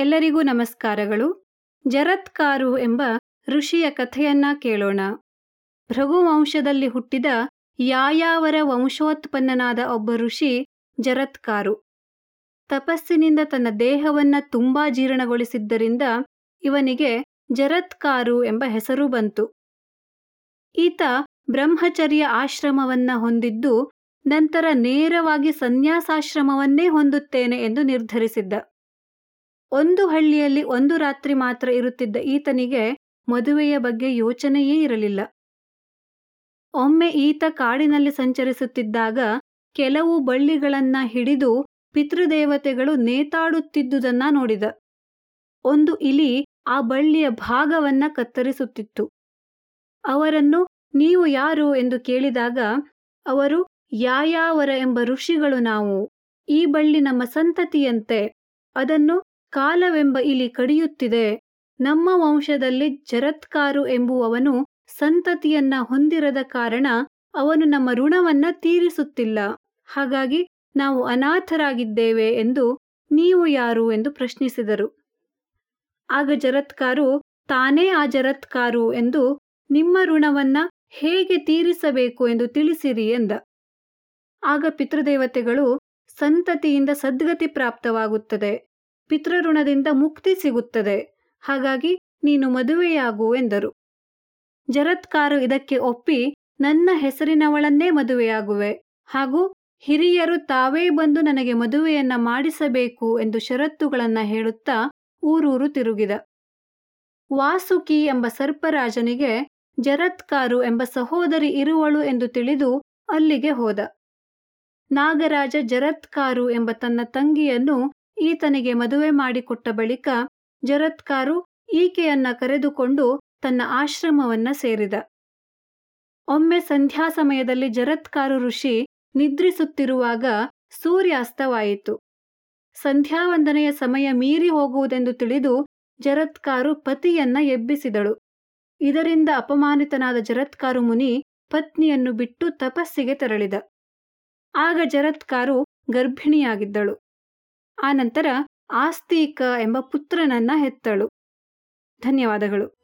ಎಲ್ಲರಿಗೂ ನಮಸ್ಕಾರಗಳು. ಜರತ್ಕಾರು ಎಂಬ ಋಷಿಯ ಕಥೆಯನ್ನ ಕೇಳೋಣ. ಭೃಗುವಂಶದಲ್ಲಿ ಹುಟ್ಟಿದ ಯಾಯಾವರ ವಂಶೋತ್ಪನ್ನನಾದ ಒಬ್ಬ ಋಷಿ ಜರತ್ಕಾರು ತಪಸ್ಸಿನಿಂದ ತನ್ನ ದೇಹವನ್ನ ತುಂಬಾ ಜೀರ್ಣಗೊಳಿಸಿದ್ದರಿಂದ ಇವನಿಗೆ ಜರತ್ಕಾರು ಎಂಬ ಹೆಸರು ಬಂತು. ಈತ ಬ್ರಹ್ಮಚರ್ಯ ಆಶ್ರಮವನ್ನ ಹೊಂದಿದ್ದು ನಂತರ ನೇರವಾಗಿ ಸನ್ಯಾಸಾಶ್ರಮವನ್ನೇ ಹೊಂದುತ್ತೇನೆ ಎಂದು ನಿರ್ಧರಿಸಿದ್ದ. ಒಂದು ಹಳ್ಳಿಯಲ್ಲಿ ಒಂದು ರಾತ್ರಿ ಮಾತ್ರ ಇರುತ್ತಿದ್ದ ಈತನಿಗೆ ಮದುವೆಯ ಬಗ್ಗೆ ಯೋಚನೆಯೇ ಇರಲಿಲ್ಲ. ಒಮ್ಮೆ ಈತ ಕಾಡಿನಲ್ಲಿ ಸಂಚರಿಸುತ್ತಿದ್ದಾಗ ಕೆಲವು ಬಳ್ಳಿಗಳನ್ನ ಹಿಡಿದು ಪಿತೃದೇವತೆಗಳು ನೇತಾಡುತ್ತಿದ್ದುದನ್ನ ನೋಡಿದ. ಒಂದು ಇಲಿ ಆ ಬಳ್ಳಿಯ ಭಾಗವನ್ನ ಕತ್ತರಿಸುತ್ತಿತ್ತು. ಅವರನ್ನು ನೀವು ಯಾರು? ಎಂದು ಕೇಳಿದಾಗ, ಅವರು ಯಾಯಾವರ ಎಂಬ ಋಷಿಗಳು ನಾವು. ಈ ಬಳ್ಳಿ ನಮ್ಮ ಸಂತತಿಯಂತೆ. ಅದನ್ನು ಕಾಲವೆಂಬ ಇಲಿ ಕಡಿಯುತ್ತಿದೆ. ನಮ್ಮ ವಂಶದಲ್ಲಿ ಜರತ್ಕಾರು ಎಂಬುವವನು ಸಂತತಿಯನ್ನ ಹೊಂದಿರದ ಕಾರಣ ಅವನು ನಮ್ಮ ಋಣವನ್ನ ತೀರಿಸುತ್ತಿಲ್ಲ. ಹಾಗಾಗಿ ನಾವು ಅನಾಥರಾಗಿದ್ದೇವೆ ಎಂದು ನೀವು ಯಾರು ಎಂದು ಪ್ರಶ್ನಿಸಿದರು. ಆಗ ಜರತ್ಕಾರು, ತಾನೇ ಆ ಜರತ್ಕಾರು ಎಂದು ನಿಮ್ಮ ಋಣವನ್ನ ಹೇಗೆ ತೀರಿಸಬೇಕು ಎಂದು ತಿಳಿಸಿರಿ ಎಂದ. ಆಗ ಪಿತೃದೇವತೆಗಳು ಸಂತತಿಯಿಂದ ಸದ್ಗತಿ ಪ್ರಾಪ್ತವಾಗುತ್ತದೆ. ಪಿತೃಋಣದಿಂದ ಮುಕ್ತಿ ಸಿಗುತ್ತದೆ. ಹಾಗಾಗಿ ನೀನು ಮದುವೆಯಾಗು ಎಂದರು. ಜರತ್ಕಾರು ಇದಕ್ಕೆ ಒಪ್ಪಿ ನನ್ನ ಹೆಸರಿನವಳನ್ನೇ ಮದುವೆಯಾಗುವೆ. ಹಾಗೂ ಹಿರಿಯರು ತಾವೇ ಬಂದು ನನಗೆ ಮದುವೆಯನ್ನ ಮಾಡಿಸಬೇಕು ಎಂದು ಷರತ್ತುಗಳನ್ನ ಹೇಳುತ್ತಾ ಊರೂರು ತಿರುಗಿದ. ವಾಸುಕಿ ಎಂಬ ಸರ್ಪರಾಜನಿಗೆ ಜರತ್ಕಾರು ಎಂಬ ಸಹೋದರಿ ಇರುವಳು ಎಂದು ತಿಳಿದು ಅಲ್ಲಿಗೆ ಹೋದ. ನಾಗರಾಜ ಜರತ್ಕಾರು ಎಂಬ ತನ್ನ ತಂಗಿಯನ್ನು ಈತನಿಗೆ ಮದುವೆ ಮಾಡಿಕೊಟ್ಟ ಬಳಿಕ ಜರತ್ಕಾರು ಈಕೆಯನ್ನ ಕರೆದುಕೊಂಡು ತನ್ನ ಆಶ್ರಮವನ್ನ ಸೇರಿದ. ಒಮ್ಮೆ ಸಂಧ್ಯಾ ಸಮಯದಲ್ಲಿ ಜರತ್ಕಾರು ಋಷಿ ನಿದ್ರಿಸುತ್ತಿರುವಾಗ ಸೂರ್ಯಾಸ್ತವಾಯಿತು ಸಂಧ್ಯಾವಂದನೆಯ ಸಮಯ ಮೀರಿ ಹೋಗುವುದೆಂದು ತಿಳಿದು ಜರತ್ಕಾರು ಪತಿಯನ್ನ ಎಬ್ಬಿಸಿದಳು. ಇದರಿಂದ ಅಪಮಾನಿತನಾದ ಜರತ್ಕಾರು ಮುನಿ ಪತ್ನಿಯನ್ನು ಬಿಟ್ಟು ತಪಸ್ಸಿಗೆ ತೆರಳಿದ. ಆಗ ಜರತ್ಕಾರು ಗರ್ಭಿಣಿಯಾಗಿದ್ದಳು. ಆನಂತರ ಆಸ್ತಿಕ ಎಂಬ ಪುತ್ರನನ್ನ ಹೆತ್ತಳು. ಧನ್ಯವಾದಗಳು.